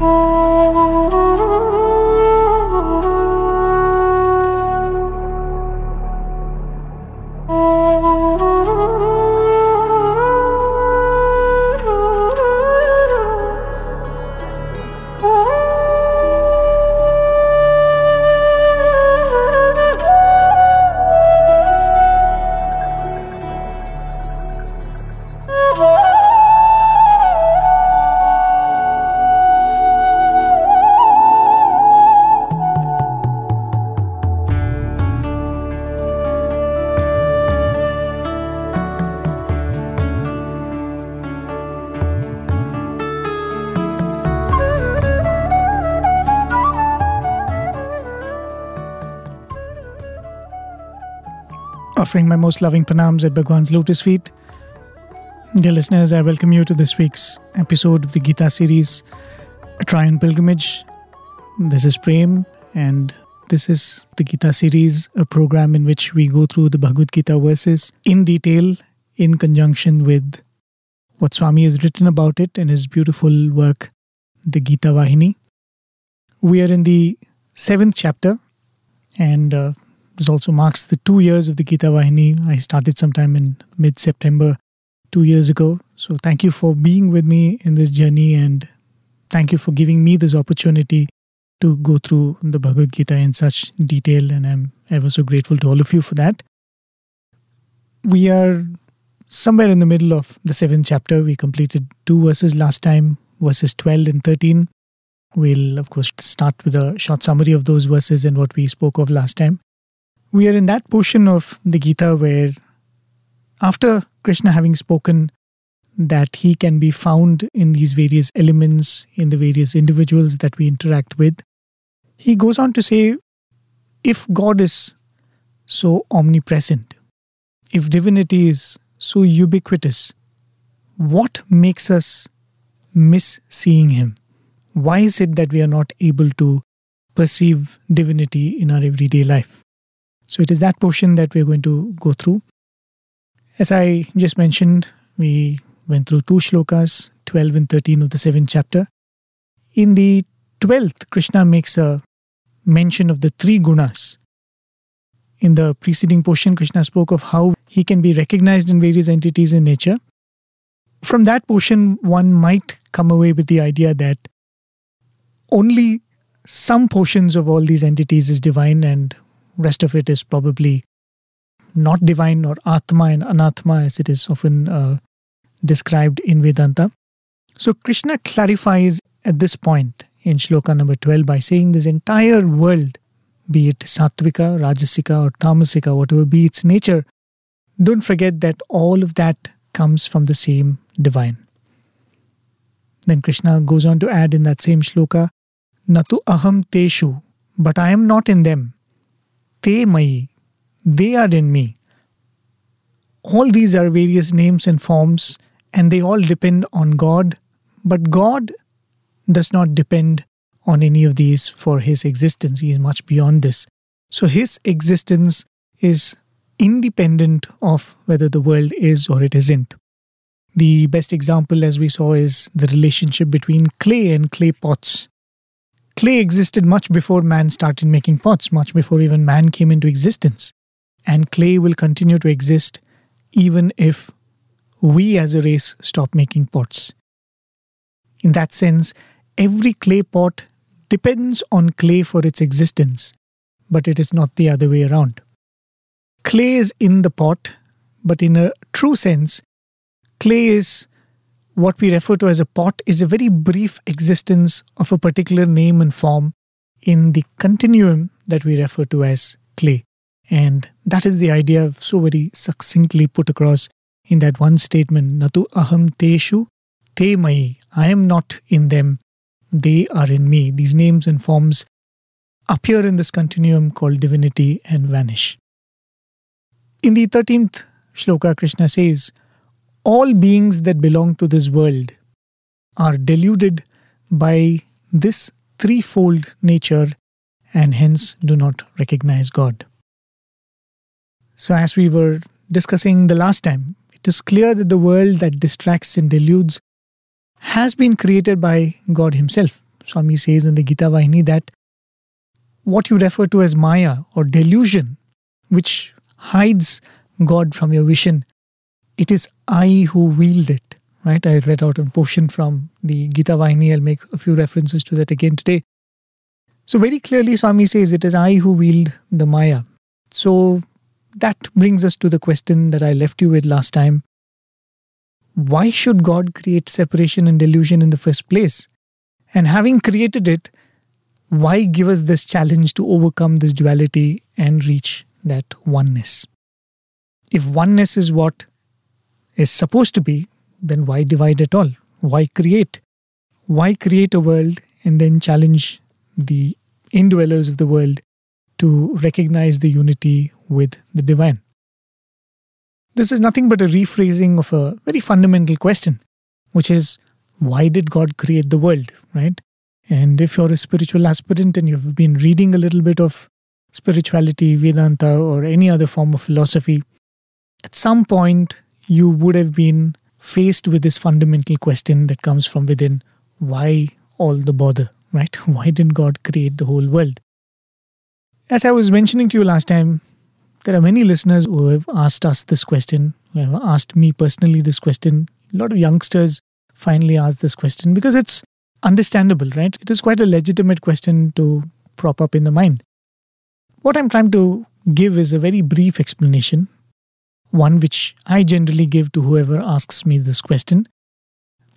Oh. Offering my most loving pranams at Bhagwan's lotus feet. Dear listeners, I welcome you to this week's episode of the Gita series, A Triune Pilgrimage. This is Prem, and this is the Gita series, a program in which we go through the Bhagavad Gita verses in detail in conjunction with what Swami has written about it in his beautiful work, the Gita Vahini. We are in the seventh chapter, and uh, this also marks the two years of the Gita Vahini. I started sometime in mid September two years ago. So thank you for being with me in this journey and thank you for giving me this opportunity to go through the Bhagavad Gita in such detail. And I'm ever so grateful to all of you for that. We are somewhere in the middle of the seventh chapter. We completed two verses last time, verses 12 and 13. We'll, of course, start with a short summary of those verses and what we spoke of last time. We are in that portion of the Gita where, after Krishna having spoken that he can be found in these various elements, in the various individuals that we interact with, he goes on to say if God is so omnipresent, if divinity is so ubiquitous, what makes us miss seeing him? Why is it that we are not able to perceive divinity in our everyday life? So it is that portion that we're going to go through. As I just mentioned, we went through two shlokas, 12 and 13 of the seventh chapter. In the 12th, Krishna makes a mention of the three gunas. In the preceding portion, Krishna spoke of how he can be recognized in various entities in nature. From that portion, one might come away with the idea that only some portions of all these entities is divine and rest of it is probably not divine or atma and anatma as it is often uh, described in Vedanta. So Krishna clarifies at this point in shloka number 12 by saying this entire world, be it sattvika, rajasika, or tamasika, whatever be its nature, don't forget that all of that comes from the same divine. Then Krishna goes on to add in that same shloka, Natu aham teshu, but I am not in them te mai, they are in me. All these are various names and forms, and they all depend on God, but God does not depend on any of these for his existence. He is much beyond this. So his existence is independent of whether the world is or it isn't. The best example, as we saw, is the relationship between clay and clay pots. Clay existed much before man started making pots, much before even man came into existence. And clay will continue to exist even if we as a race stop making pots. In that sense, every clay pot depends on clay for its existence, but it is not the other way around. Clay is in the pot, but in a true sense, clay is what we refer to as a pot is a very brief existence of a particular name and form in the continuum that we refer to as clay. And that is the idea so very succinctly put across in that one statement Natu aham teshu te mai. I am not in them, they are in me. These names and forms appear in this continuum called divinity and vanish. In the 13th shloka, Krishna says, all beings that belong to this world are deluded by this threefold nature and hence do not recognize God. So, as we were discussing the last time, it is clear that the world that distracts and deludes has been created by God Himself. Swami says in the Gita Vahini that what you refer to as Maya or delusion, which hides God from your vision, it is I who wield it. Right? I read out a portion from the Gita Vahini. I'll make a few references to that again today. So, very clearly, Swami says it is I who wield the Maya. So, that brings us to the question that I left you with last time. Why should God create separation and delusion in the first place? And having created it, why give us this challenge to overcome this duality and reach that oneness? If oneness is what is supposed to be, then why divide at all? Why create? Why create a world and then challenge the indwellers of the world to recognize the unity with the divine? This is nothing but a rephrasing of a very fundamental question, which is why did God create the world, right? And if you're a spiritual aspirant and you've been reading a little bit of spirituality, Vedanta, or any other form of philosophy, at some point you would have been faced with this fundamental question that comes from within why all the bother, right? Why didn't God create the whole world? As I was mentioning to you last time, there are many listeners who have asked us this question, who have asked me personally this question. A lot of youngsters finally ask this question because it's understandable, right? It is quite a legitimate question to prop up in the mind. What I'm trying to give is a very brief explanation, one which I generally give to whoever asks me this question.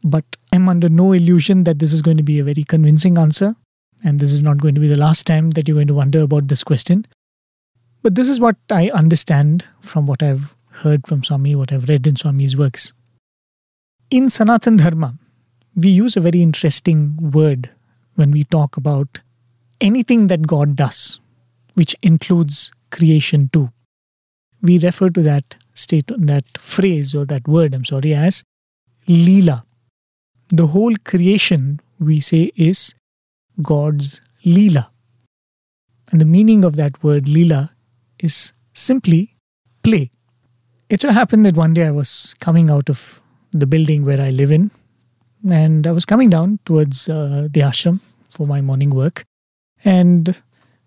But I'm under no illusion that this is going to be a very convincing answer, and this is not going to be the last time that you're going to wonder about this question. But this is what I understand from what I've heard from Swami, what I've read in Swami's works. In Sanatan Dharma, we use a very interesting word when we talk about anything that God does, which includes creation too. We refer to that state, that phrase or that word, I'm sorry, as Leela. The whole creation, we say, is God's Leela. And the meaning of that word Leela is simply play. It so happened that one day I was coming out of the building where I live in, and I was coming down towards uh, the ashram for my morning work. And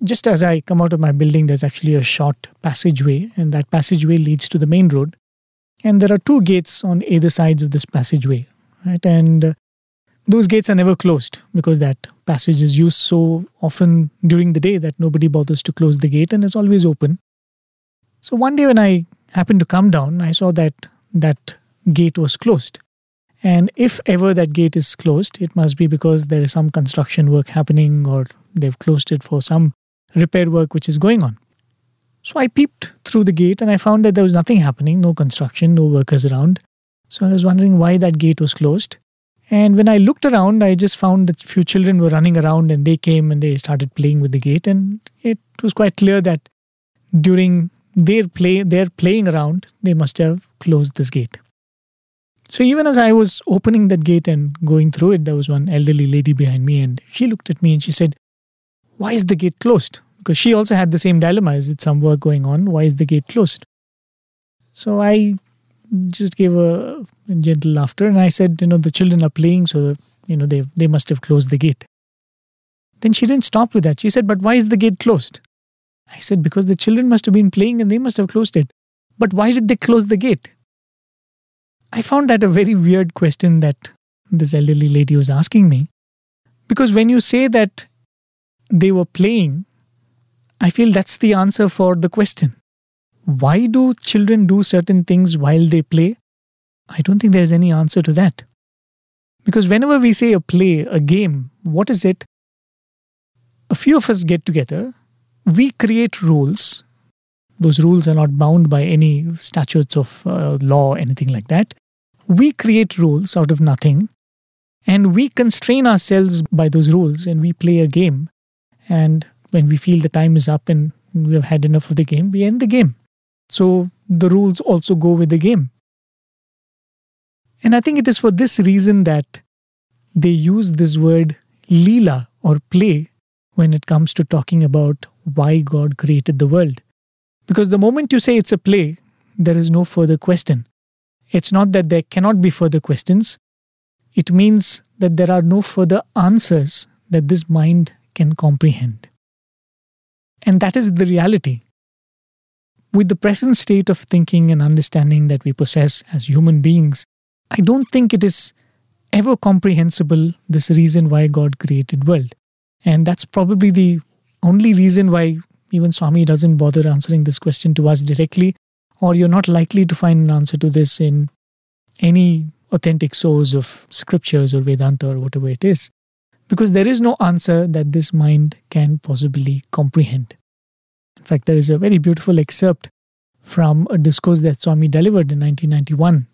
just as I come out of my building, there's actually a short passageway, and that passageway leads to the main road. And there are two gates on either sides of this passageway, right? And uh, those gates are never closed because that passage is used so often during the day that nobody bothers to close the gate and it's always open. So one day when I happened to come down, I saw that that gate was closed. And if ever that gate is closed, it must be because there is some construction work happening or they've closed it for some repair work which is going on. So I peeped through the gate and I found that there was nothing happening, no construction, no workers around. So I was wondering why that gate was closed. And when I looked around, I just found that few children were running around and they came and they started playing with the gate. And it was quite clear that during their play, their playing around, they must have closed this gate. So even as I was opening that gate and going through it, there was one elderly lady behind me, and she looked at me and she said, "Why is the gate closed?" Because she also had the same dilemma: is it some work going on? Why is the gate closed? So I just gave a gentle laughter and I said, "You know, the children are playing, so you know they they must have closed the gate." Then she didn't stop with that. She said, "But why is the gate closed?" I said, "Because the children must have been playing and they must have closed it." But why did they close the gate? I found that a very weird question that this elderly lady was asking me. Because when you say that they were playing, I feel that's the answer for the question. Why do children do certain things while they play? I don't think there's any answer to that. Because whenever we say a play, a game, what is it? A few of us get together, we create rules. Those rules are not bound by any statutes of uh, law, anything like that we create rules out of nothing and we constrain ourselves by those rules and we play a game. And when we feel the time is up and we have had enough of the game, we end the game. So the rules also go with the game. And I think it is for this reason that they use this word lila or play when it comes to talking about why God created the world. Because the moment you say it's a play, there is no further question. It's not that there cannot be further questions. It means that there are no further answers that this mind can comprehend. And that is the reality. With the present state of thinking and understanding that we possess as human beings, I don't think it is ever comprehensible this reason why God created world. And that's probably the only reason why even Swami doesn't bother answering this question to us directly, or you're not likely to find an answer to this in any authentic source of scriptures or Vedanta or whatever it is. Because there is no answer that this mind can possibly comprehend. In fact, there is a very beautiful excerpt from a discourse that Swami delivered in 1991.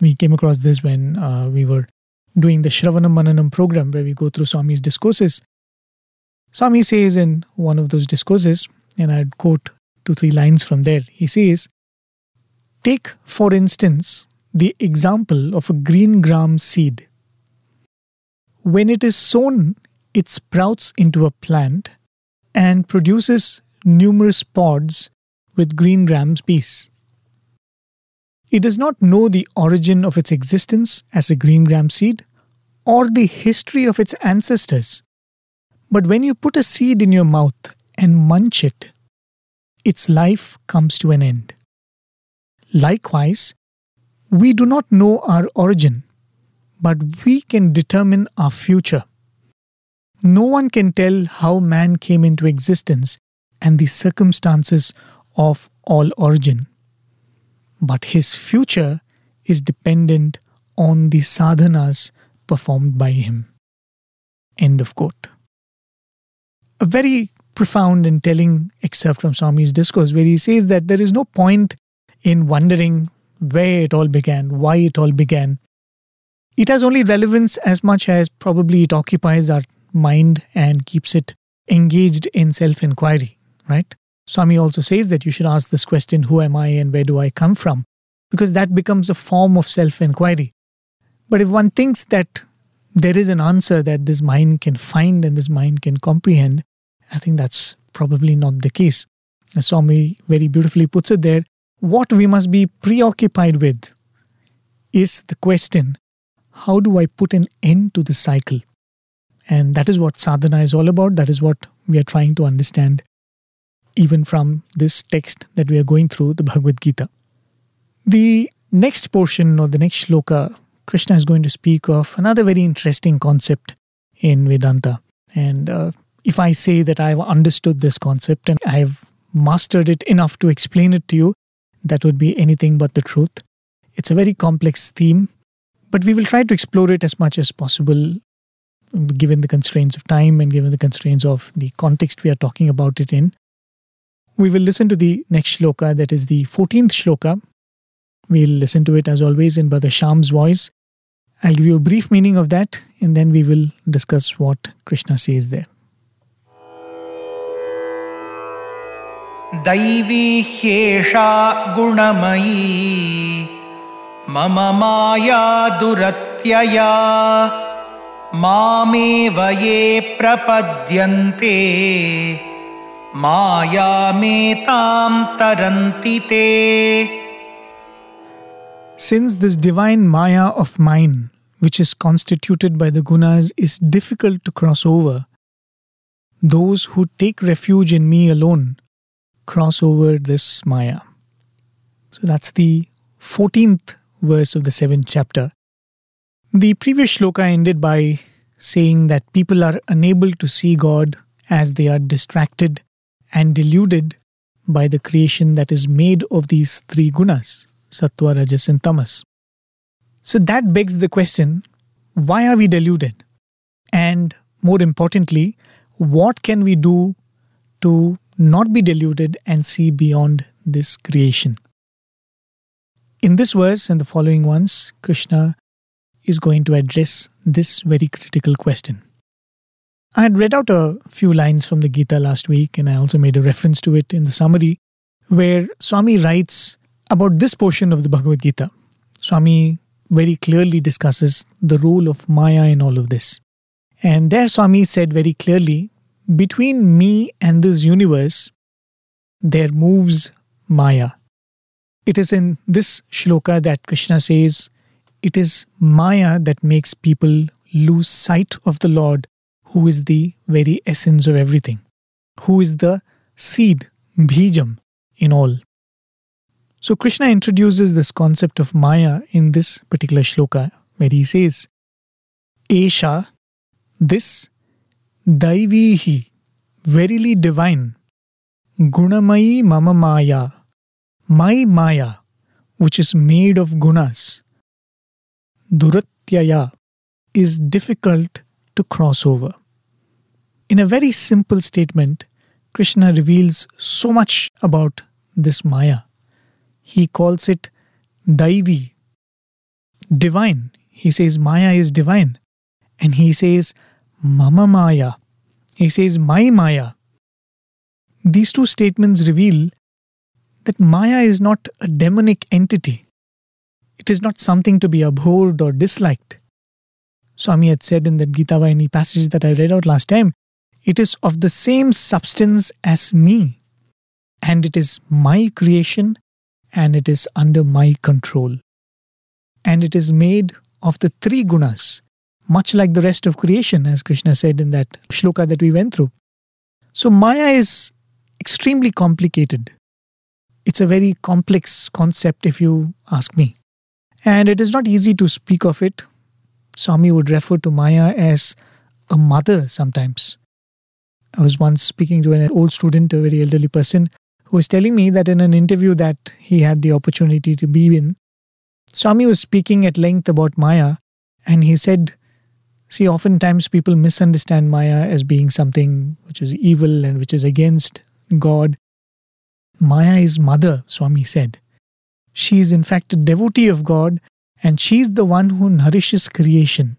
We came across this when uh, we were doing the Shravanam Mananam program where we go through Swami's discourses. Swami says in one of those discourses, and I'd quote two, three lines from there, he says, Take, for instance, the example of a green gram seed. When it is sown, it sprouts into a plant and produces numerous pods with green grams piece. It does not know the origin of its existence as a green gram seed or the history of its ancestors but when you put a seed in your mouth and munch it, its life comes to an end. Likewise, we do not know our origin, but we can determine our future. No one can tell how man came into existence and the circumstances of all origin. But his future is dependent on the sadhanas performed by him. End of quote a very profound and telling excerpt from Swami's discourse where he says that there is no point in wondering where it all began, why it all began. It has only relevance as much as probably it occupies our mind and keeps it engaged in self inquiry, right? Swami also says that you should ask this question Who am I and where do I come from? Because that becomes a form of self inquiry. But if one thinks that there is an answer that this mind can find and this mind can comprehend, I think that's probably not the case. As Swami very beautifully puts it there, what we must be preoccupied with is the question how do I put an end to the cycle? And that is what sadhana is all about. That is what we are trying to understand, even from this text that we are going through, the Bhagavad Gita. The next portion or the next shloka Krishna is going to speak of another very interesting concept in Vedanta. And uh, if I say that I've understood this concept and I've mastered it enough to explain it to you, that would be anything but the truth. It's a very complex theme, but we will try to explore it as much as possible given the constraints of time and given the constraints of the context we are talking about it in. We will listen to the next shloka, that is the 14th shloka. We'll listen to it as always in Brother Sham's voice. I'll give you a brief meaning of that and then we will discuss what Krishna says there. दैवी ह्येषा गुणमयी मम माया दुरत्यया मामेव ये प्रपद्यन्ते मायामेतां तरन्ति ते Since this divine Maya of mine, which is constituted by the gunas, is difficult to cross over, those who take refuge in me alone cross over this Maya. So that's the 14th verse of the 7th chapter. The previous shloka ended by saying that people are unable to see God as they are distracted and deluded by the creation that is made of these three gunas sattva, rajas, and tamas. So that begs the question why are we deluded? And more importantly, what can we do to not be deluded and see beyond this creation? In this verse and the following ones, Krishna is going to address this very critical question. I had read out a few lines from the Gita last week, and I also made a reference to it in the summary, where Swami writes about this portion of the Bhagavad Gita, Swami very clearly discusses the role of Maya in all of this. And there, Swami said very clearly between me and this universe, there moves Maya. It is in this shloka that Krishna says, It is Maya that makes people lose sight of the Lord who is the very essence of everything, who is the seed, bijam, in all. So Krishna introduces this concept of Maya in this particular shloka, where he says, Esha, this, Daivihi, verily divine, Gunamayi Mama Maya, my Maya, which is made of gunas, Duratyaya, is difficult to cross over. In a very simple statement, Krishna reveals so much about this Maya. He calls it Daivi, divine. He says Maya is divine. And he says Mama Maya. He says My Maya. These two statements reveal that Maya is not a demonic entity. It is not something to be abhorred or disliked. Swami had said in that Gita Vahini passage that I read out last time, it is of the same substance as me, and it is my creation, and it is under my control. And it is made of the three gunas, much like the rest of creation, as Krishna said in that shloka that we went through. So, Maya is extremely complicated. It's a very complex concept, if you ask me. And it is not easy to speak of it. Swami would refer to Maya as a mother sometimes. I was once speaking to an old student, a very elderly person, who was telling me that in an interview that he had the opportunity to be in, Swami was speaking at length about Maya, and he said, See, oftentimes people misunderstand Maya as being something which is evil and which is against God. Maya is mother, Swami said. She is in fact a devotee of God and she is the one who nourishes creation.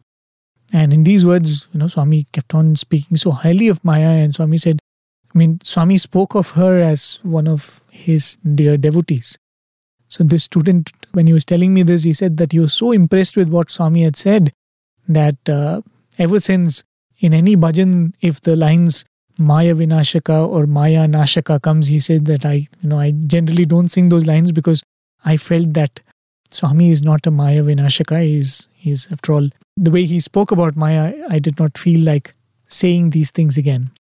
And in these words, you know, Swami kept on speaking so highly of Maya, and Swami said, I mean, Swami spoke of her as one of his dear devotees. So, this student, when he was telling me this, he said that he was so impressed with what Swami had said that uh, ever since in any bhajan, if the lines Maya Vinashaka or Maya Nashaka comes, he said that I, you know, I generally don't sing those lines because I felt that Swami is not a Maya Vinashaka. He's, he's after all, the way he spoke about Maya, I did not feel like saying these things again.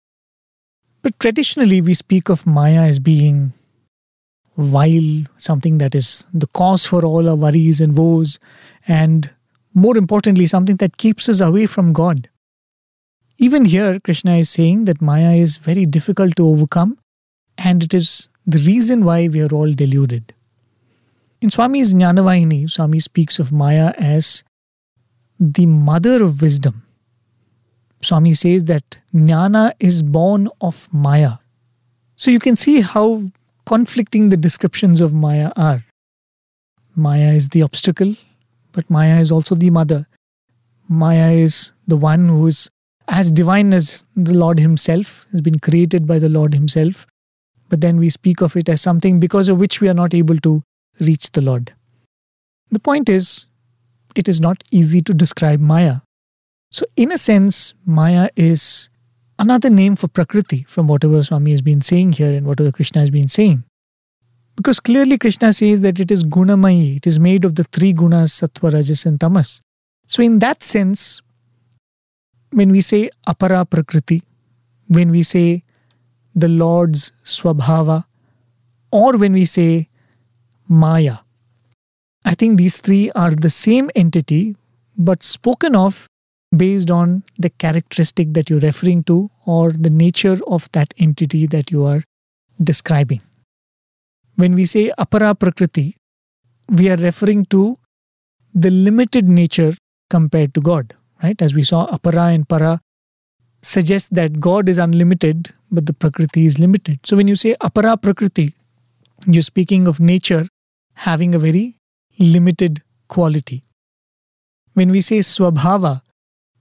But traditionally, we speak of Maya as being vile, something that is the cause for all our worries and woes, and more importantly, something that keeps us away from God. Even here, Krishna is saying that Maya is very difficult to overcome, and it is the reason why we are all deluded. In Swami's Jnanavahini, Swami speaks of Maya as the mother of wisdom. Swami says that Jnana is born of Maya. So you can see how conflicting the descriptions of Maya are. Maya is the obstacle, but Maya is also the mother. Maya is the one who is as divine as the Lord Himself, has been created by the Lord Himself. But then we speak of it as something because of which we are not able to reach the Lord. The point is, it is not easy to describe Maya. So, in a sense, Maya is another name for Prakriti from whatever Swami has been saying here and whatever Krishna has been saying. Because clearly Krishna says that it is Gunamayi, it is made of the three gunas, Sattva, Rajas, and Tamas. So, in that sense, when we say Apara Prakriti, when we say the Lord's Swabhava, or when we say Maya, I think these three are the same entity, but spoken of based on the characteristic that you're referring to or the nature of that entity that you are describing. When we say apara prakriti, we are referring to the limited nature compared to God, right? As we saw, apara and para suggest that God is unlimited, but the prakriti is limited. So when you say apara prakriti, you're speaking of nature having a very limited quality. When we say swabhava,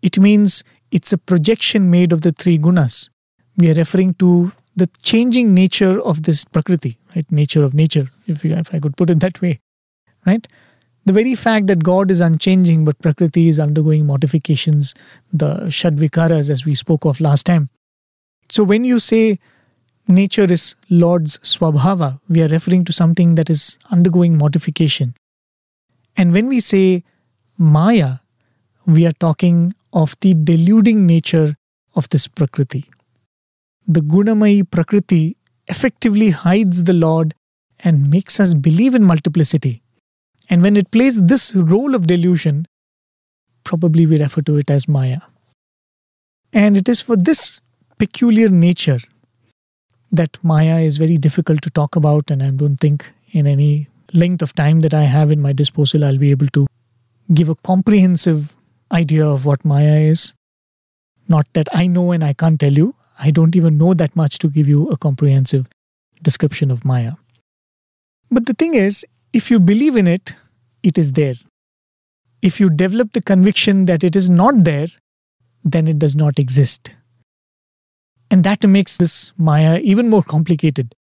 it means it's a projection made of the three gunas. We are referring to the changing nature of this prakriti, right? Nature of nature, if, you, if I could put it that way, right? The very fact that God is unchanging, but prakriti is undergoing modifications, the shadvikaras, as we spoke of last time. So when you say nature is Lord's swabhava, we are referring to something that is undergoing modification. And when we say Maya, we are talking of the deluding nature of this Prakriti. The Gunamayi Prakriti effectively hides the Lord and makes us believe in multiplicity. And when it plays this role of delusion, probably we refer to it as Maya. And it is for this peculiar nature that Maya is very difficult to talk about, and I don't think in any length of time that I have in my disposal, I'll be able to give a comprehensive idea of what Maya is. Not that I know and I can't tell you. I don't even know that much to give you a comprehensive description of Maya. But the thing is, if you believe in it, it is there. If you develop the conviction that it is not there, then it does not exist. And that makes this Maya even more complicated.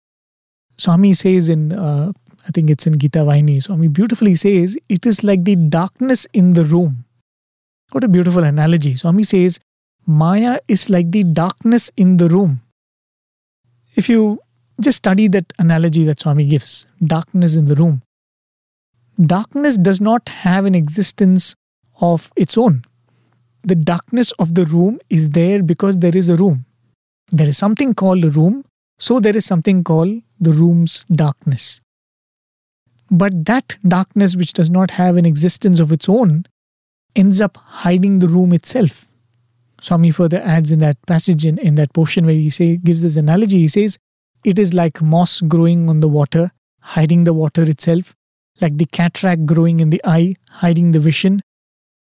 Swami says in, uh, I think it's in Gita Vahini, Swami beautifully says, it is like the darkness in the room. What a beautiful analogy. Swami says, Maya is like the darkness in the room. If you just study that analogy that Swami gives, darkness in the room, darkness does not have an existence of its own. The darkness of the room is there because there is a room. There is something called a room, so there is something called the room's darkness. But that darkness, which does not have an existence of its own, ends up hiding the room itself. Swami further adds in that passage, in, in that portion where he say, gives this analogy, he says, It is like moss growing on the water, hiding the water itself, like the cataract growing in the eye, hiding the vision.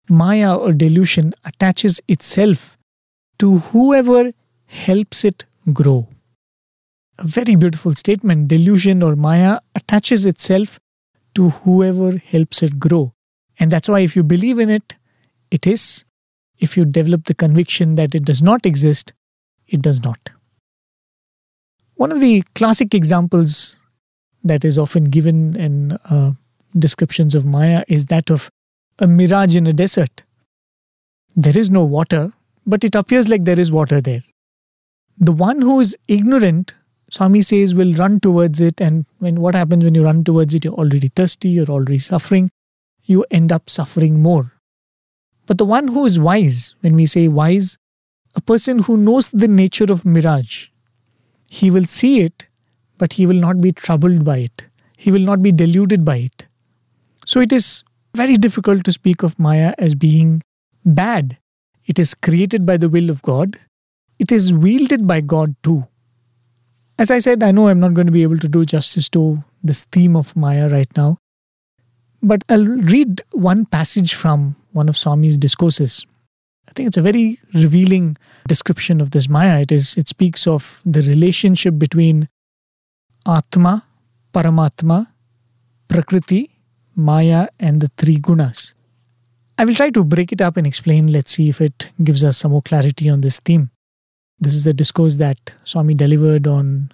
Maya or delusion attaches itself to whoever helps it grow. A very beautiful statement. Delusion or Maya attaches itself to whoever helps it grow. And that's why if you believe in it, it is. If you develop the conviction that it does not exist, it does not. One of the classic examples that is often given in uh, descriptions of Maya is that of a mirage in a desert. There is no water, but it appears like there is water there. The one who is ignorant, Swami says, will run towards it. And when what happens when you run towards it, you're already thirsty, you're already suffering, you end up suffering more. But the one who is wise, when we say wise, a person who knows the nature of mirage, he will see it, but he will not be troubled by it. He will not be deluded by it. So it is very difficult to speak of Maya as being bad. It is created by the will of God, it is wielded by God too. As I said, I know I'm not going to be able to do justice to this theme of Maya right now, but I'll read one passage from one of Swami's discourses. I think it's a very revealing description of this Maya. It is it speaks of the relationship between Atma, Paramatma, Prakriti, Maya, and the three gunas. I will try to break it up and explain. Let's see if it gives us some more clarity on this theme. This is a discourse that Swami delivered on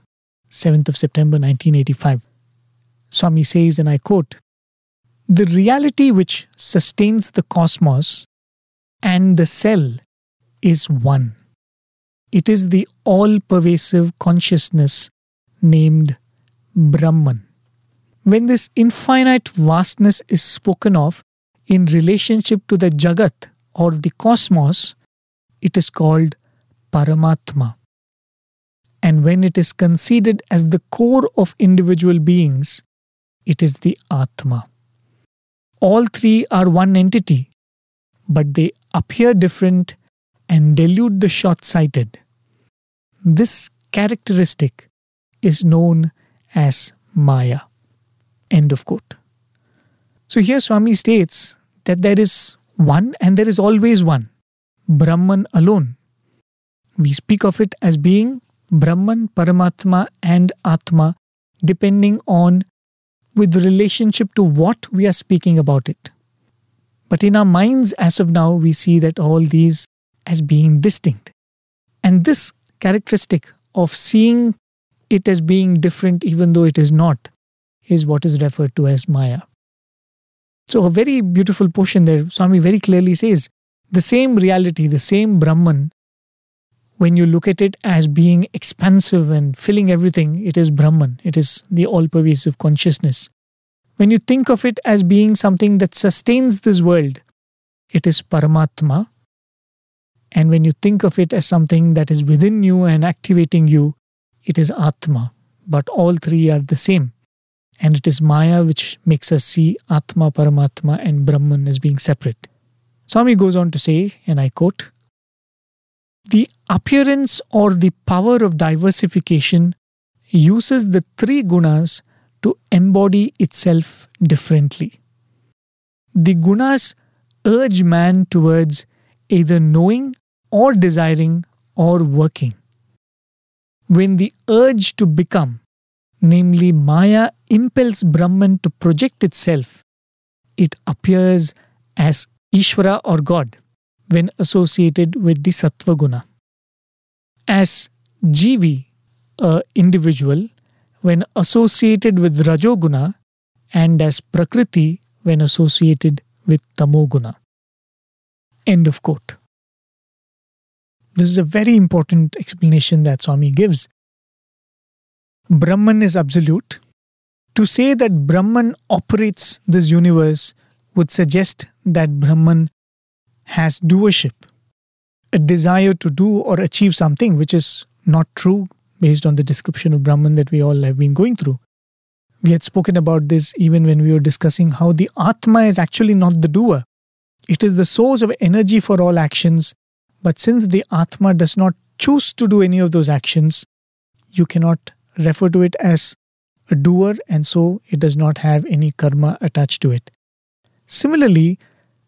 7th of September 1985. Swami says, and I quote, The reality which sustains the cosmos and the cell is one. It is the all pervasive consciousness named Brahman. When this infinite vastness is spoken of in relationship to the Jagat or the cosmos, it is called Paramatma. And when it is considered as the core of individual beings, it is the Atma. All three are one entity, but they appear different and delude the short sighted. This characteristic is known as Maya. End of quote. So here Swami states that there is one and there is always one, Brahman alone. We speak of it as being Brahman, Paramatma, and Atma, depending on with relationship to what we are speaking about it. But in our minds, as of now, we see that all these as being distinct. And this characteristic of seeing it as being different, even though it is not, is what is referred to as Maya. So, a very beautiful portion there, Swami very clearly says the same reality, the same Brahman, when you look at it as being expansive and filling everything, it is Brahman, it is the all pervasive consciousness. When you think of it as being something that sustains this world, it is Paramatma. And when you think of it as something that is within you and activating you, it is Atma. But all three are the same. And it is Maya which makes us see Atma, Paramatma, and Brahman as being separate. Swami goes on to say, and I quote, the appearance or the power of diversification uses the three gunas to embody itself differently. The gunas urge man towards either knowing or desiring or working. When the urge to become, namely Maya, impels Brahman to project itself, it appears as Ishvara or God when associated with the Sattva Guna. As Jivi, a individual, when associated with Rajoguna, and as Prakriti when associated with Tamoguna. End of quote. This is a very important explanation that Swami gives. Brahman is absolute. To say that Brahman operates this universe would suggest that Brahman has doership, a desire to do or achieve something, which is not true based on the description of Brahman that we all have been going through. We had spoken about this even when we were discussing how the Atma is actually not the doer. It is the source of energy for all actions, but since the Atma does not choose to do any of those actions, you cannot refer to it as a doer, and so it does not have any karma attached to it. Similarly,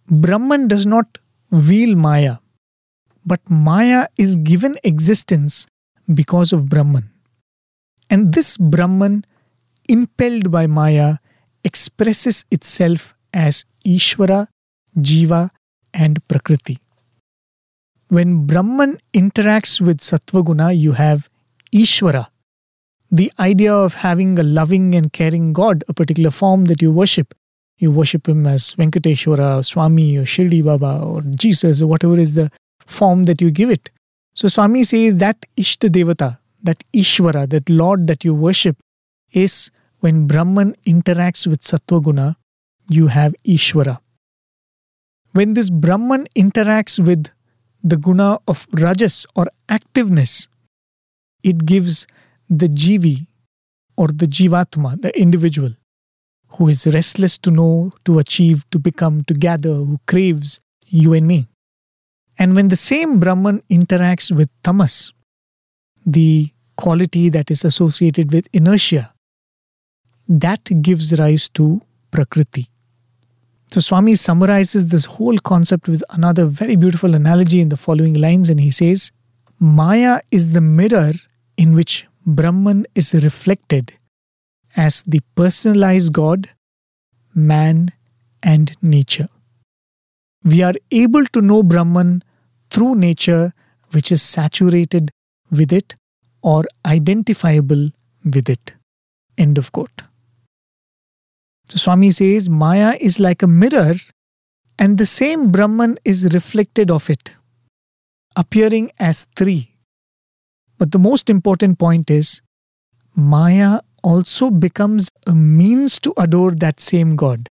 Brahman does not wield Maya, but Maya is given existence because of Brahman. And this Brahman, impelled by Maya, expresses itself as Ishvara, Jiva, and Prakriti. When Brahman interacts with Sattvaguna, you have Ishvara, the idea of having a loving and caring God, a particular form that you worship. You worship him as Venkateshwara, Swami, or Shirdi Baba, or Jesus, or whatever is the form that you give it. So Swami says that Ishta Devata, that Ishvara, that Lord that you worship, is when Brahman interacts with Sattva you have Ishvara. When this Brahman interacts with the guna of Rajas or activeness, it gives the Jivi or the Jivatma, the individual, who is restless to know, to achieve, to become, to gather, who craves you and me. And when the same Brahman interacts with tamas, the quality that is associated with inertia, that gives rise to Prakriti. So Swami summarizes this whole concept with another very beautiful analogy in the following lines, and he says, Maya is the mirror in which Brahman is reflected as the personalized God, man, and nature we are able to know Brahman through nature which is saturated with it or identifiable with it. End of quote. So Swami says Maya is like a mirror and the same Brahman is reflected of it, appearing as three. But the most important point is Maya also becomes a means to adore that same God.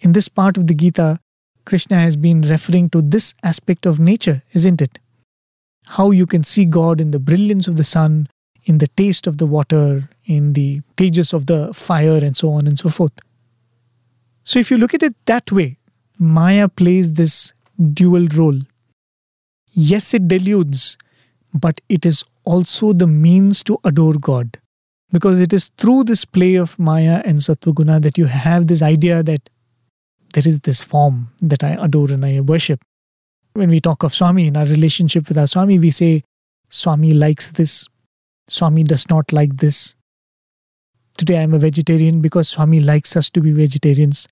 In this part of the Gita, Krishna has been referring to this aspect of nature, isn't it? How you can see God in the brilliance of the sun, in the taste of the water, in the tejas of the fire, and so on and so forth. So, if you look at it that way, Maya plays this dual role. Yes, it deludes, but it is also the means to adore God. Because it is through this play of Maya and Sattvaguna that you have this idea that there is this form that I adore and I worship. When we talk of Swami in our relationship with our Swami, we say, Swami likes this, Swami does not like this. Today I am a vegetarian because Swami likes us to be vegetarians.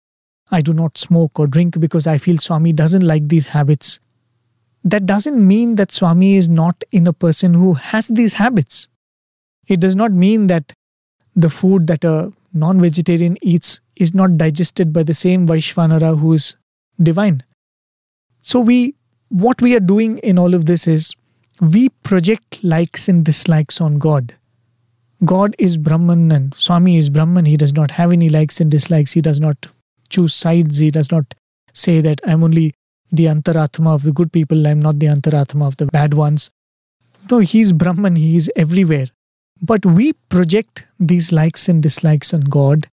I do not smoke or drink because I feel Swami doesn't like these habits. That doesn't mean that Swami is not in a person who has these habits. It does not mean that the food that a non vegetarian eats is not digested by the same Vaishvanara who is divine. So we what we are doing in all of this is we project likes and dislikes on God. God is Brahman and Swami is Brahman. He does not have any likes and dislikes. He does not choose sides. He does not say that I'm only the Antaratma of the good people, I'm not the Antaratma of the bad ones. No, he's Brahman, he is everywhere. But we project these likes and dislikes on God,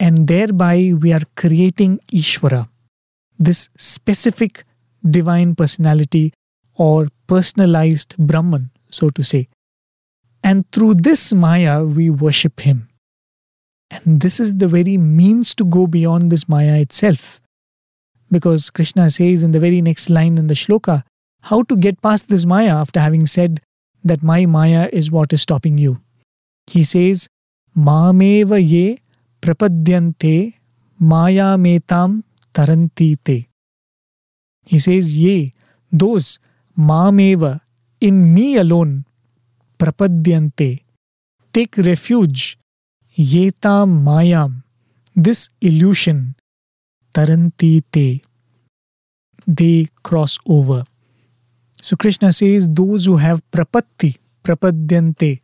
and thereby we are creating Ishvara, this specific divine personality or personalized Brahman, so to say. And through this Maya, we worship him. And this is the very means to go beyond this Maya itself. Because Krishna says in the very next line in the shloka, how to get past this Maya after having said that my Maya is what is stopping you. He says, Mameva ye prapadyante maya metam taranti te. He says, Yea, those mameva in me alone prapadyante take refuge yetam mayam this illusion taranti te they cross over. So krishna says those who have prapatti prapadyante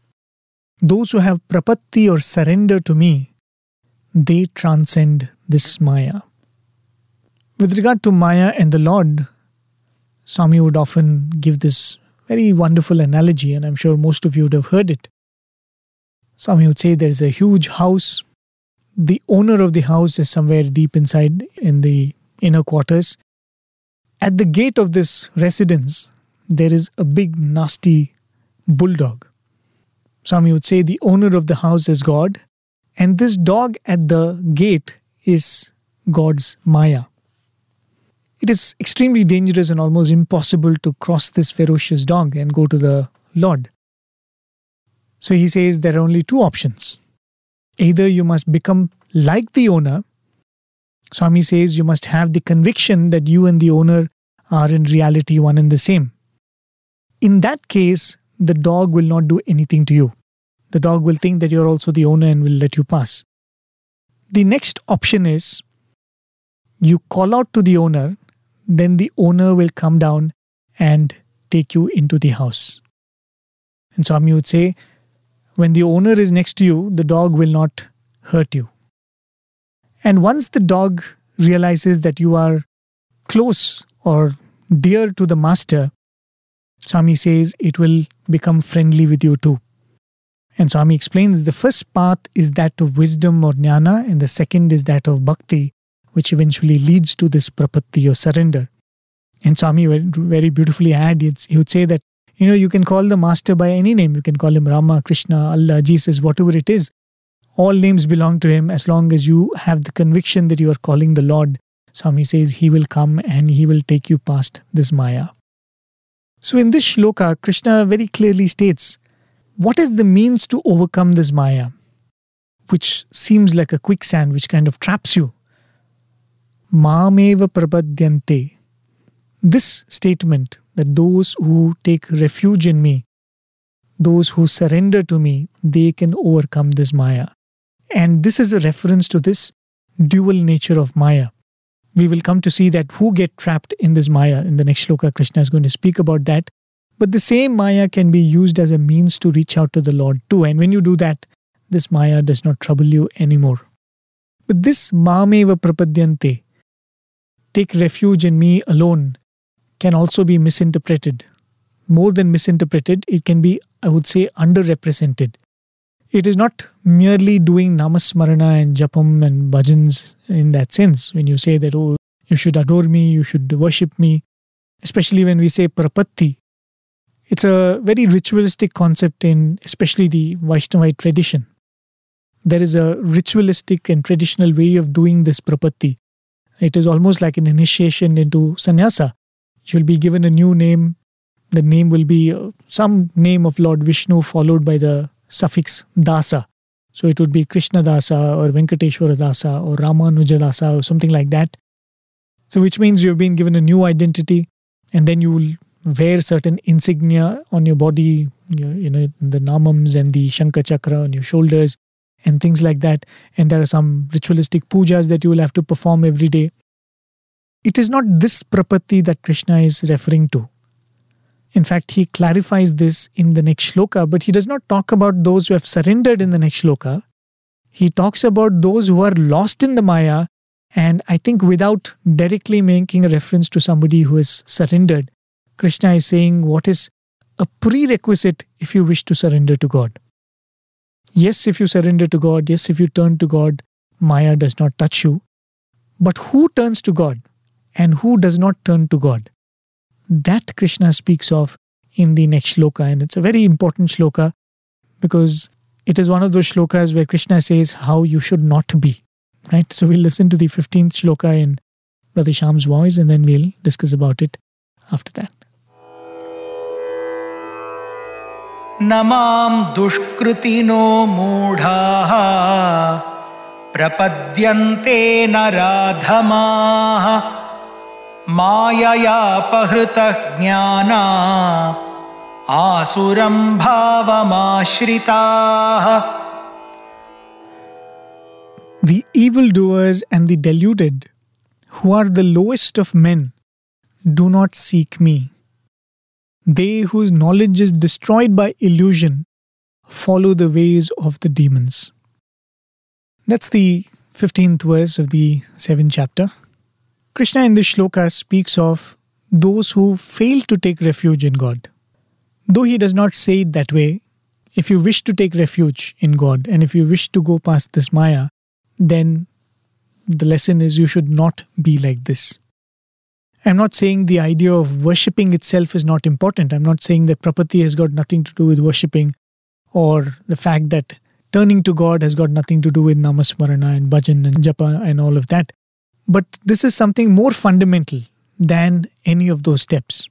those who have prapatti or surrender to me, they transcend this Maya. With regard to Maya and the Lord, Swami would often give this very wonderful analogy, and I'm sure most of you would have heard it. Swami would say there is a huge house. The owner of the house is somewhere deep inside in the inner quarters. At the gate of this residence, there is a big, nasty bulldog. Swami would say the owner of the house is God, and this dog at the gate is God's Maya. It is extremely dangerous and almost impossible to cross this ferocious dog and go to the Lord. So he says there are only two options. Either you must become like the owner. Swami says you must have the conviction that you and the owner are in reality one and the same. In that case, the dog will not do anything to you. The dog will think that you're also the owner and will let you pass. The next option is you call out to the owner, then the owner will come down and take you into the house. And Swami would say, when the owner is next to you, the dog will not hurt you. And once the dog realizes that you are close or dear to the master, Swami says it will become friendly with you too. And Swami explains the first path is that of wisdom or jnana, and the second is that of bhakti, which eventually leads to this prapatti or surrender. And Swami very beautifully add, he would say that, you know, you can call the master by any name. You can call him Rama, Krishna, Allah, Jesus, whatever it is. All names belong to him as long as you have the conviction that you are calling the Lord. Swami says he will come and he will take you past this Maya. So in this shloka, Krishna very clearly states, what is the means to overcome this Maya, which seems like a quicksand which kind of traps you? Mameva prapadyante. This statement that those who take refuge in me, those who surrender to me, they can overcome this Maya. And this is a reference to this dual nature of Maya we will come to see that who get trapped in this Maya. In the next shloka, Krishna is going to speak about that. But the same Maya can be used as a means to reach out to the Lord too. And when you do that, this Maya does not trouble you anymore. But this Mameva Prapadyante, take refuge in me alone, can also be misinterpreted. More than misinterpreted, it can be, I would say, underrepresented. It is not merely doing namasmarana and japam and bhajans in that sense. When you say that, oh, you should adore me, you should worship me, especially when we say prapatti, it's a very ritualistic concept in especially the Vaishnavite tradition. There is a ritualistic and traditional way of doing this prapatti. It is almost like an initiation into sannyasa. You'll be given a new name. The name will be uh, some name of Lord Vishnu followed by the suffix dasa. So it would be Krishna Dasa or Venkateshwara Dasa or Ramanuja Dasa or something like that. So which means you've been given a new identity and then you will wear certain insignia on your body, you know, the namams and the Shankha Chakra on your shoulders and things like that. And there are some ritualistic pujas that you will have to perform every day. It is not this prapatti that Krishna is referring to. In fact, he clarifies this in the next shloka, but he does not talk about those who have surrendered in the next shloka. He talks about those who are lost in the Maya And I think without directly making a reference to somebody who has surrendered, Krishna is saying what is a prerequisite if you wish to surrender to God. Yes, if you surrender to God, yes, if you turn to God, Maya does not touch you. But who turns to God and who does not turn to God? That Krishna speaks of in the next shloka, and it's a very important shloka because it is one of those shlokas where Krishna says how you should not be. Right? So we'll listen to the 15th shloka in Brother Sham's voice and then we'll discuss about it after that. न मां दुष्कृतिनो मूढाः। प्रपद्यन्ते नराधमाः माययापहृतः ज्ञाना आसुरं भावमाश्रिताः। The evildoers and the deluded, who are the lowest of men, do not seek me. They whose knowledge is destroyed by illusion follow the ways of the demons. That's the 15th verse of the 7th chapter. Krishna in this shloka speaks of those who fail to take refuge in God. Though he does not say it that way, if you wish to take refuge in God and if you wish to go past this Maya, then the lesson is you should not be like this. I'm not saying the idea of worshipping itself is not important. I'm not saying that prapatti has got nothing to do with worshipping or the fact that turning to God has got nothing to do with namasmarana and bhajan and japa and all of that. But this is something more fundamental than any of those steps.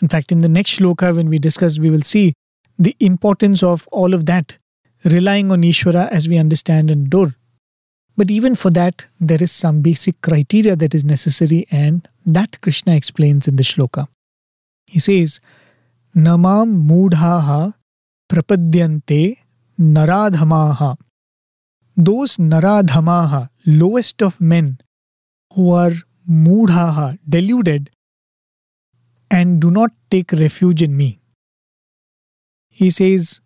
In fact, in the next shloka, when we discuss, we will see the importance of all of that, relying on Ishvara as we understand and adore. But even for that, there is some basic criteria that is necessary, and that Krishna explains in the shloka. He says, Namam mudhaha prapadyante naradhamaha. Those naradhamaha, lowest of men, who are mudhaha, deluded, and do not take refuge in me. He says,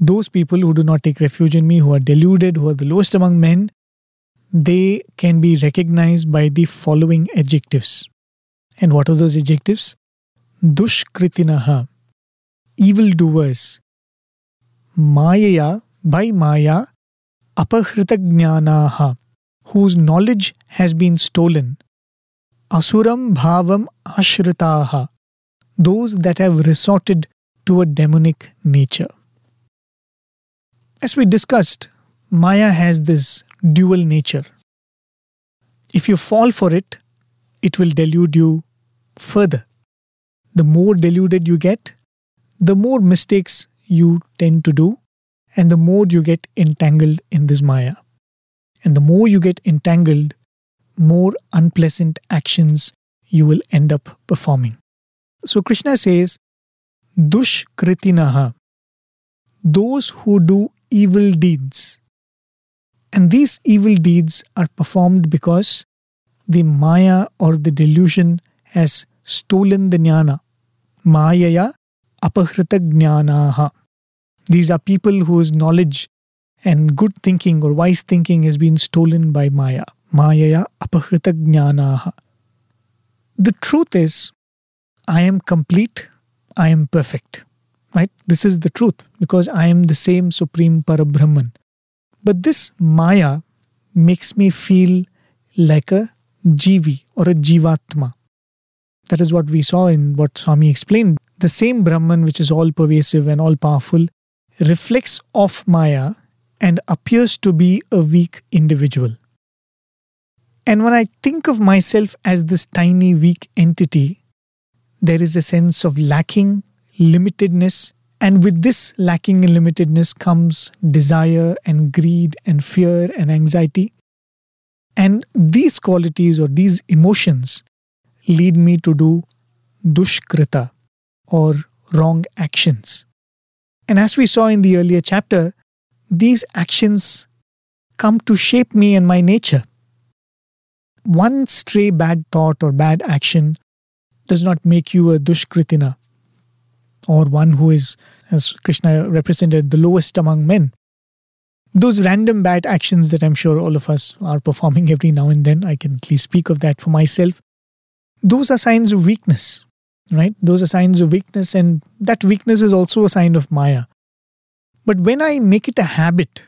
those people who do not take refuge in me, who are deluded, who are the lowest among men, they can be recognized by the following adjectives. And what are those adjectives? Dushkritinaha, evildoers. Mayaya, by Maya, apahritagnyanaha, whose knowledge has been stolen. Asuram bhavam ashritaha, those that have resorted to a demonic nature. As we discussed, Maya has this dual nature. If you fall for it, it will delude you further. The more deluded you get, the more mistakes you tend to do, and the more you get entangled in this Maya. And the more you get entangled, more unpleasant actions you will end up performing. So Krishna says, Dushkritinaha, those who do evil deeds. And these evil deeds are performed because the Maya or the delusion has stolen the jnana. Mayaya apahrita jnanaha. These are people whose knowledge and good thinking or wise thinking has been stolen by Maya. Mayaya apahrita jnanaha. The truth is, I am complete, I am perfect. Right? This is the truth because I am the same Supreme Parabrahman. But this Maya makes me feel like a Jivi or a Jivatma. That is what we saw in what Swami explained. The same Brahman, which is all pervasive and all powerful, reflects off Maya and appears to be a weak individual. And when I think of myself as this tiny, weak entity, there is a sense of lacking, limitedness, and with this lacking and limitedness comes desire and greed and fear and anxiety. And these qualities or these emotions lead me to do dushkrita or wrong actions. And as we saw in the earlier chapter, these actions come to shape me and my nature. One stray bad thought or bad action does not make you a dushkritina or one who is, as Krishna represented, the lowest among men. those random bad actions that I'm sure all of us are performing every now and then, I can at least speak of that for myself. Those are signs of weakness, right? Those are signs of weakness, and that weakness is also a sign of Maya. But when I make it a habit,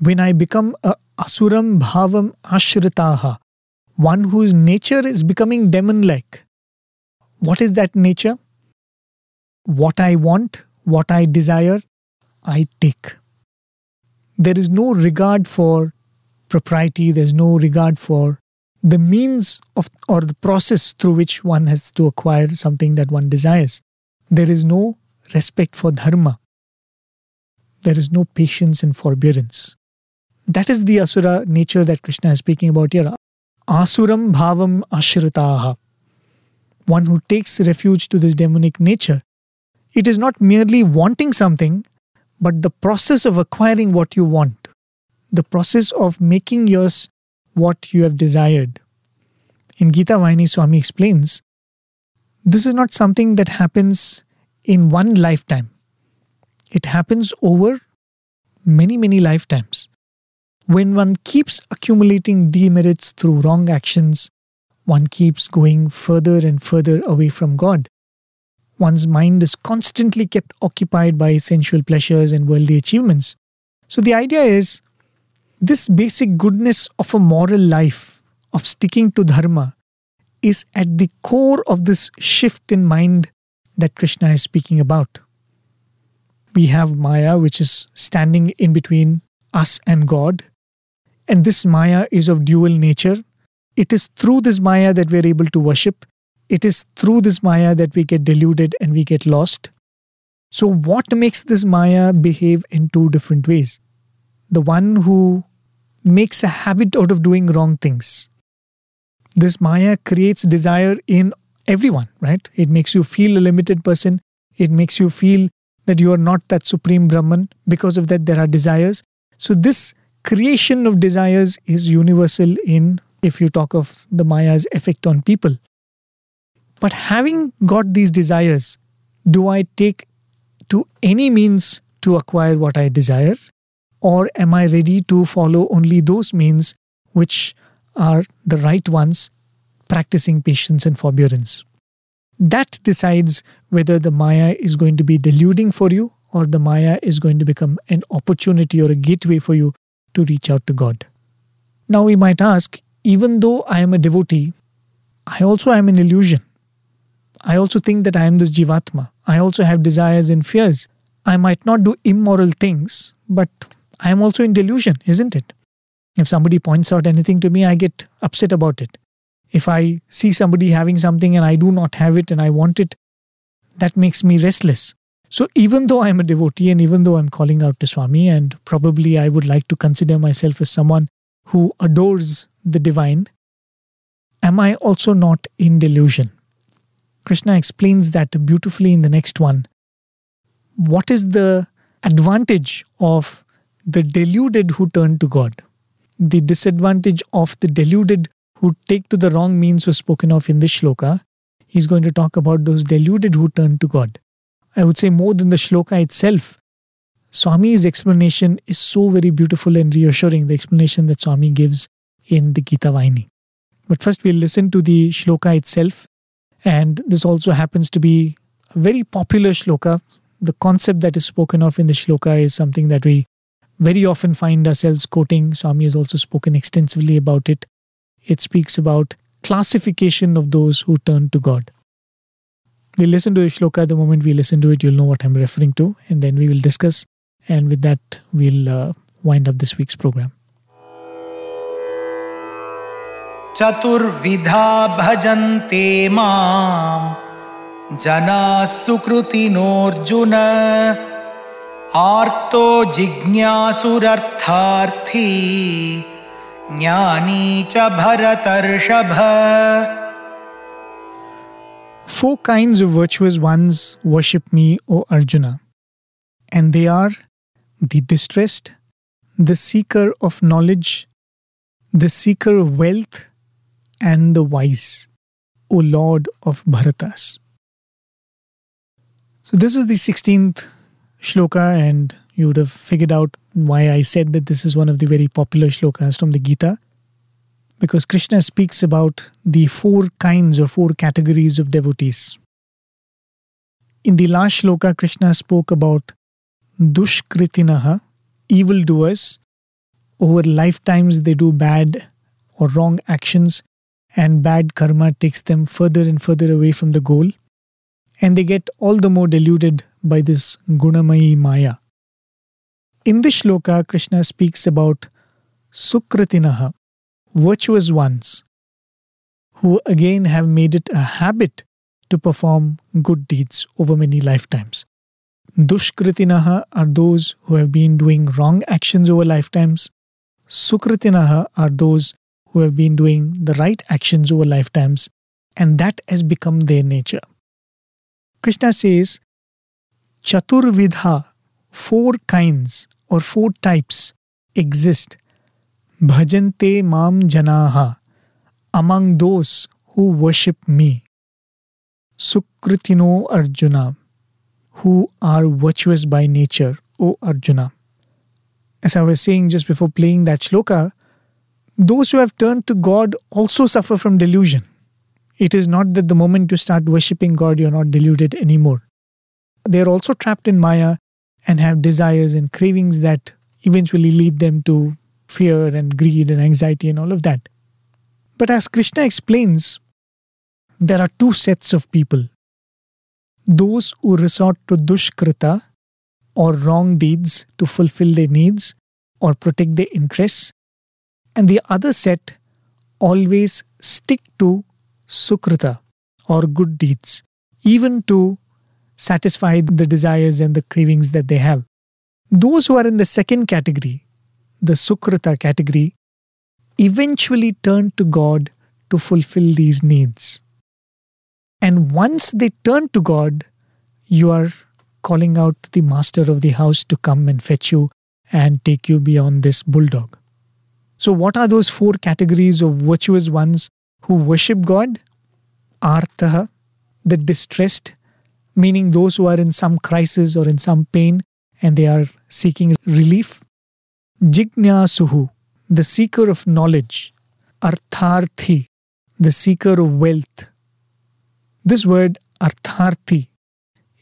when I become a asuram bhavam ashritaha, one whose nature is becoming demon like, what is that nature? What I want, what I desire, I take there is no regard for propriety, there's no regard for the means of or the process through which one has to acquire something that one desires. There is no respect for dharma. There is no patience and forbearance. That is the asura nature that Krishna is speaking about here. Asuram bhavam ashritaha. One who takes refuge to this demonic nature. It is not merely wanting something, but the process of acquiring what you want, the process of making yours what you have desired. In Gita Vahini, Swami explains this is not something that happens in one lifetime, it happens over many, many lifetimes. When one keeps accumulating demerits through wrong actions, one keeps going further and further away from God one's mind is constantly kept occupied by sensual pleasures and worldly achievements. So the idea is this basic goodness of a moral life, of sticking to dharma, is at the core of this shift in mind that Krishna is speaking about. We have Maya, which is standing in between us and God, and this Maya is of dual nature. It is through this Maya that we are able to worship, it is through this Maya that we get deluded and we get lost. So, what makes this Maya behave in two different ways? The one who makes a habit out of doing wrong things. This Maya creates desire in everyone, right? It makes you feel a limited person. It makes you feel that you are not that supreme Brahman. Because of that, there are desires. So, this creation of desires is universal in, if you talk of the Maya's effect on people. But having got these desires, do I take to any means to acquire what I desire? Or am I ready to follow only those means which are the right ones, practicing patience and forbearance? That decides whether the Maya is going to be deluding for you or the Maya is going to become an opportunity or a gateway for you to reach out to God. Now we might ask, even though I am a devotee, I also am an illusion. I also think that I am this Jivatma. I also have desires and fears. I might not do immoral things, but I am also in delusion, isn't it? If somebody points out anything to me, I get upset about it. If I see somebody having something and I do not have it and I want it, that makes me restless. So even though I'm a devotee and even though I'm calling out to Swami, and probably I would like to consider myself as someone who adores the divine, am I also not in delusion? Krishna explains that beautifully in the next one. What is the advantage of the deluded who turn to God? The disadvantage of the deluded who take to the wrong means was spoken of in this shloka. He's going to talk about those deluded who turn to God. I would say more than the shloka itself. Swami's explanation is so very beautiful and reassuring, the explanation that Swami gives in the Gita Vahini. But first, we'll listen to the shloka itself and this also happens to be a very popular shloka. The concept that is spoken of in the shloka is something that we very often find ourselves quoting. Swami has also spoken extensively about it. It speaks about classification of those who turn to God. We'll listen to the shloka. The moment we listen to it, you'll know what I'm referring to, and then we will discuss. And with that, we'll uh, wind up this week's program. चतुर्विधा भजन्ते माँ जनाः सुकृतिनोऽर्जुन आर्तो जिज्ञासुरर्थार्थी ज्ञानी च भरतर्षभ Four kinds of virtuous ones worship me, O Arjuna, and they are the distressed, the seeker of knowledge, the seeker of wealth, and the wise, O Lord of Bharatas. So, this is the 16th shloka, and you would have figured out why I said that this is one of the very popular shlokas from the Gita. Because Krishna speaks about the four kinds or four categories of devotees. In the last shloka, Krishna spoke about dushkritinaha, evildoers. Over lifetimes, they do bad or wrong actions, and bad karma takes them further and further away from the goal. And they get all the more deluded by this Gunamayi Maya. In this shloka, Krishna speaks about Sukritinaha, virtuous ones, who again have made it a habit to perform good deeds over many lifetimes. Dushkritinaha are those who have been doing wrong actions over lifetimes. Sukritinaha are those who have been doing the right actions over lifetimes, and that has become their nature. Krishna says, Chaturvidha, four kinds or four types exist. Bhajante mam janaha, among those who worship me. Sukritino Arjuna, who are virtuous by nature, O Arjuna. As I was saying just before playing that shloka, those who have turned to God also suffer from delusion. It is not that the moment you start worshipping God, you're not deluded anymore they are also trapped in Maya and have desires and cravings that eventually lead them to fear and greed and anxiety and all of that. But as Krishna explains, there are two sets of people those who resort to dushkrita or wrong deeds to fulfill their needs or protect their interests, and the other set always stick to sukrita or good deeds, even to satisfy the desires and the cravings that they have. Those who are in the second category, the Sukrita category, eventually turn to God to fulfill these needs. And once they turn to God, you are calling out the master of the house to come and fetch you and take you beyond this bulldog. So, what are those four categories of virtuous ones who worship God? Artha, the distressed, meaning those who are in some crisis or in some pain and they are seeking relief. Jignasuhu, the seeker of knowledge. Artharthi, the seeker of wealth. This word artharthi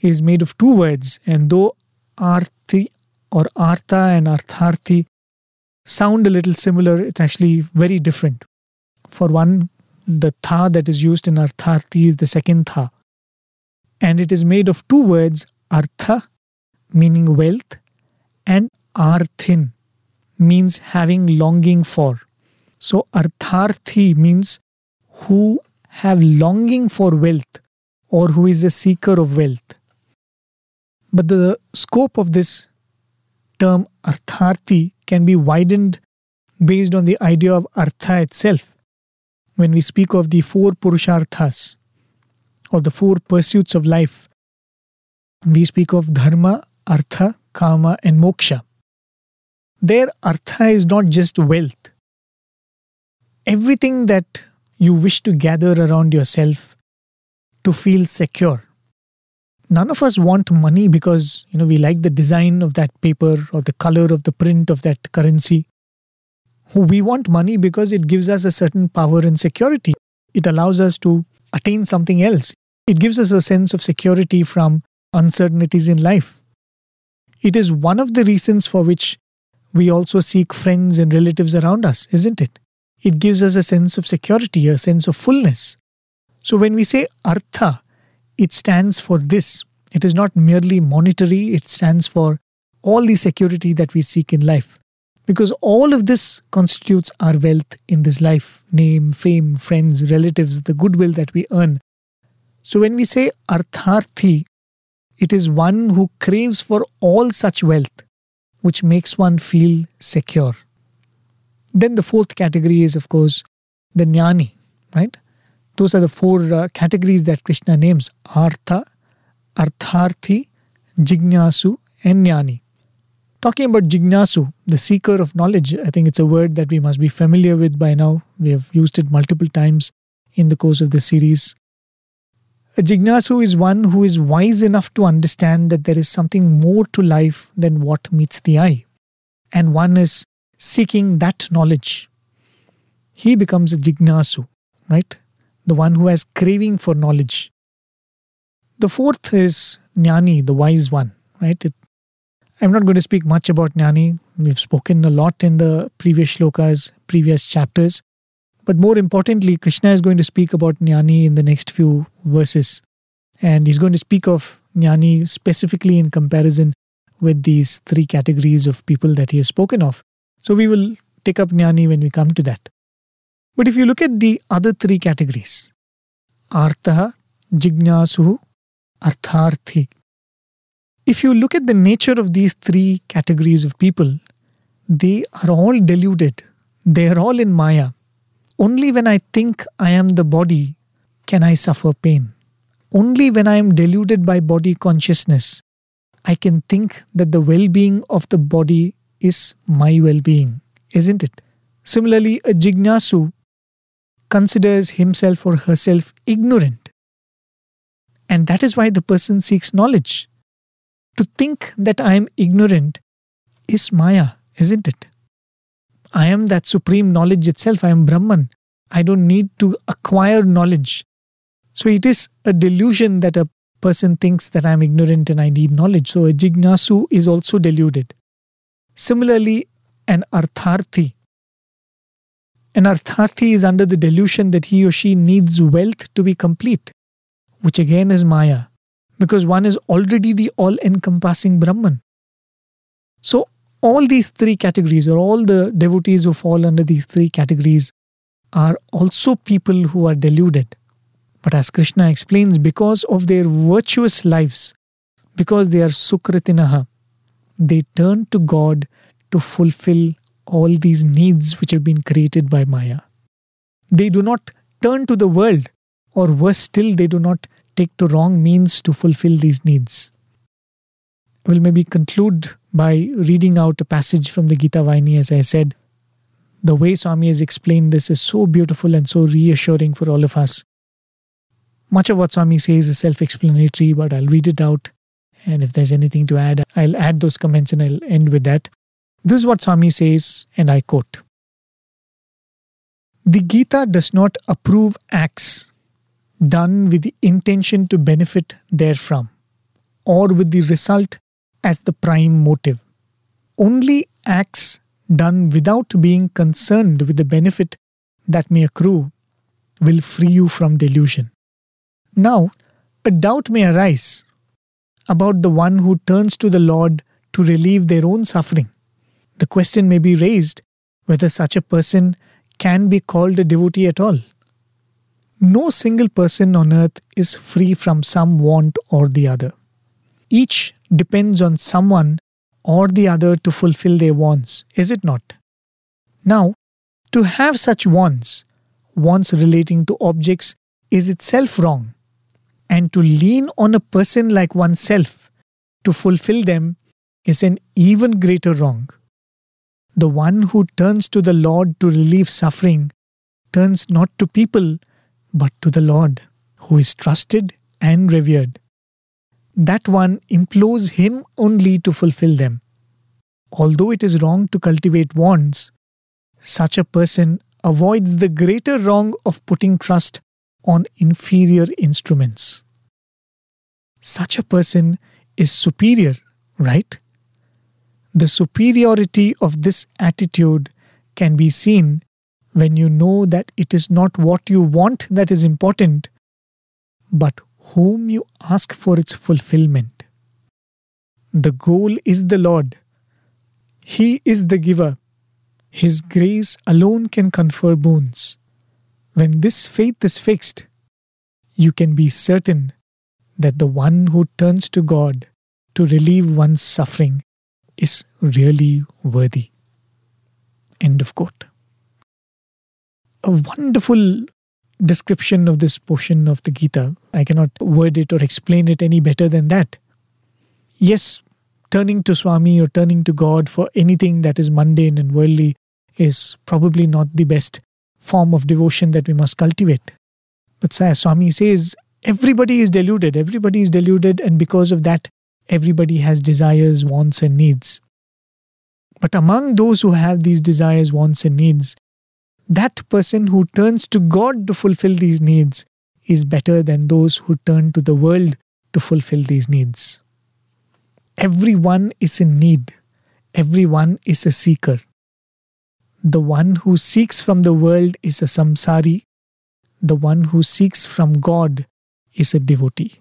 is made of two words, and though arthi or artha and artharthi sound a little similar, it's actually very different. For one, the tha that is used in artharthi is the second tha and it is made of two words artha, meaning wealth, and arthin, means having longing for. So, artharthi means who have longing for wealth or who is a seeker of wealth. But the scope of this term artharthi can be widened based on the idea of artha itself. When we speak of the four purusharthas, or the four pursuits of life. We speak of dharma, artha, kama, and moksha. Their artha is not just wealth. Everything that you wish to gather around yourself to feel secure. None of us want money because you know we like the design of that paper or the color of the print of that currency. We want money because it gives us a certain power and security. It allows us to attain something else. It gives us a sense of security from uncertainties in life. It is one of the reasons for which we also seek friends and relatives around us, isn't it? It gives us a sense of security, a sense of fullness. So when we say artha, it stands for this. It is not merely monetary, it stands for all the security that we seek in life. Because all of this constitutes our wealth in this life name, fame, friends, relatives, the goodwill that we earn so when we say artharthi, it is one who craves for all such wealth, which makes one feel secure. Then the fourth category is, of course, the jnani, right? Those are the four uh, categories that Krishna names Artha, Artharthi, Jignasu, and Jnani. Talking about Jignasu, the seeker of knowledge, I think it's a word that we must be familiar with by now. We have used it multiple times in the course of this series. A jignasu is one who is wise enough to understand that there is something more to life than what meets the eye, and one is seeking that knowledge. He becomes a jignasu, right? The one who has craving for knowledge. The fourth is jnani, the wise one, right? It, I'm not going to speak much about jnani. We've spoken a lot in the previous shlokas, previous chapters. But more importantly, Krishna is going to speak about Jnani in the next few verses. And he's going to speak of Jnani specifically in comparison with these three categories of people that he has spoken of. So we will take up Jnani when we come to that. But if you look at the other three categories, Artha, Jignasu, Artharthi. If you look at the nature of these three categories of people, they are all deluded. They are all in Maya. Only when I think I am the body can I suffer pain. Only when I am deluded by body consciousness, I can think that the well being of the body is my well being, isn't it? Similarly, a jignasu considers himself or herself ignorant. And that is why the person seeks knowledge. To think that I am ignorant is Maya, isn't it? I am that supreme knowledge itself. I am Brahman. I don't need to acquire knowledge. So it is a delusion that a person thinks that I'm ignorant and I need knowledge. So a jignasu is also deluded. Similarly, an artharthi. An artharthi is under the delusion that he or she needs wealth to be complete, which again is Maya, because one is already the all encompassing Brahman. So all these three categories, or all the devotees who fall under these three categories, are also people who are deluded. But as Krishna explains, because of their virtuous lives, because they are sukritinaha, they turn to God to fulfill all these needs which have been created by Maya. They do not turn to the world, or worse still, they do not take to wrong means to fulfill these needs. We'll maybe conclude by reading out a passage from the Gita Vahini, as I said. The way Swami has explained this is so beautiful and so reassuring for all of us. Much of what Swami says is self explanatory, but I'll read it out. And if there's anything to add, I'll add those comments and I'll end with that. This is what Swami says, and I quote The Gita does not approve acts done with the intention to benefit therefrom, or with the result as the prime motive. Only acts done without being concerned with the benefit that may accrue will free you from delusion. Now, a doubt may arise about the one who turns to the Lord to relieve their own suffering. The question may be raised whether such a person can be called a devotee at all. No single person on earth is free from some want or the other. Each depends on someone or the other to fulfill their wants, is it not? Now, to have such wants, wants relating to objects, is itself wrong. And to lean on a person like oneself to fulfill them is an even greater wrong. The one who turns to the Lord to relieve suffering turns not to people but to the Lord, who is trusted and revered that one implores him only to fulfill them. Although it is wrong to cultivate wants, such a person avoids the greater wrong of putting trust on inferior instruments. Such a person is superior, right? The superiority of this attitude can be seen when you know that it is not what you want that is important, but whom you ask for its fulfillment. The goal is the Lord. He is the giver. His grace alone can confer boons. When this faith is fixed, you can be certain that the one who turns to God to relieve one's suffering is really worthy. End of quote. A wonderful description of this portion of the Gita. I cannot word it or explain it any better than that. Yes, turning to Swami or turning to God for anything that is mundane and worldly is probably not the best form of devotion that we must cultivate. But as Swami says, Everybody is deluded. Everybody is deluded, and because of that, everybody has desires, wants, and needs. But among those who have these desires, wants, and needs, that person who turns to God to fulfill these needs is better than those who turn to the world to fulfill these needs. Everyone is in need, everyone is a seeker. The one who seeks from the world is a samsari, the one who seeks from God is a devotee.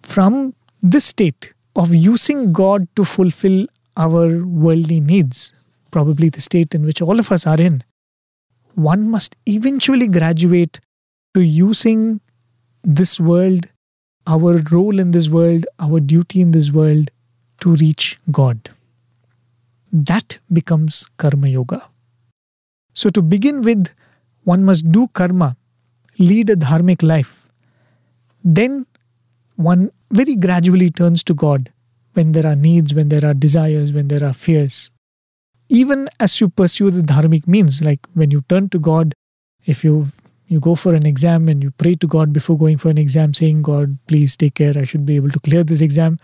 From this state of using God to fulfill our worldly needs, probably the state in which all of us are in, one must eventually graduate to using this world, our role in this world, our duty in this world to reach God. That becomes karma yoga. So, to begin with, one must do karma, lead a dharmic life. Then, one very gradually turns to God when there are needs, when there are desires, when there are fears. Even as you pursue the dharmic means, like when you turn to God, if you you go for an exam and you pray to God before going for an exam, saying, God, please take care, I should be able to clear this exam.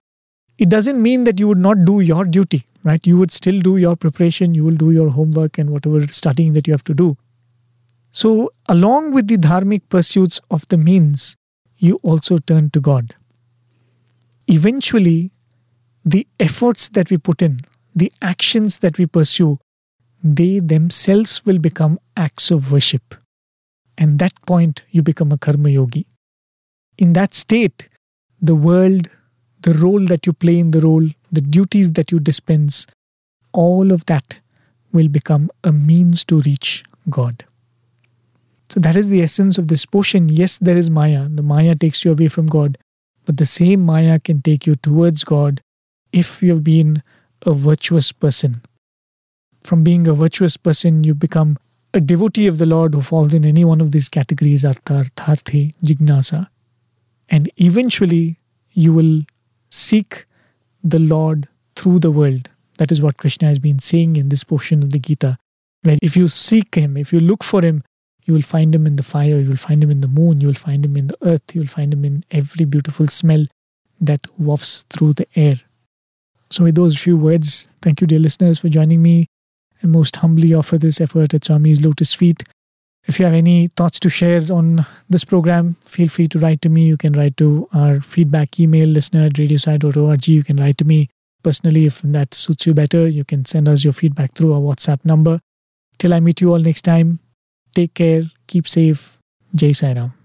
It doesn't mean that you would not do your duty, right? You would still do your preparation, you will do your homework and whatever studying that you have to do. So, along with the dharmic pursuits of the means, you also turn to God. Eventually, the efforts that we put in, the actions that we pursue, they themselves will become acts of worship. And that point, you become a karma yogi. In that state, the world, the role that you play in the role, the duties that you dispense, all of that will become a means to reach God. So that is the essence of this portion. Yes, there is Maya. The Maya takes you away from God, but the same Maya can take you towards God if you have been a virtuous person. From being a virtuous person, you become a devotee of the Lord who falls in any one of these categories, artha, artharthi, jignasa. And eventually, you will seek the Lord through the world. That is what Krishna has been saying in this portion of the Gita. Where if you seek Him, if you look for Him, you will find him in the fire, you will find him in the moon, you will find him in the earth, you will find him in every beautiful smell that wafts through the air. So, with those few words, thank you, dear listeners, for joining me. I most humbly offer this effort at Swami's Lotus Feet. If you have any thoughts to share on this program, feel free to write to me. You can write to our feedback email, listener at radiosai.org. You can write to me personally if that suits you better. You can send us your feedback through our WhatsApp number. Till I meet you all next time, Take care, keep safe. Jai Sai.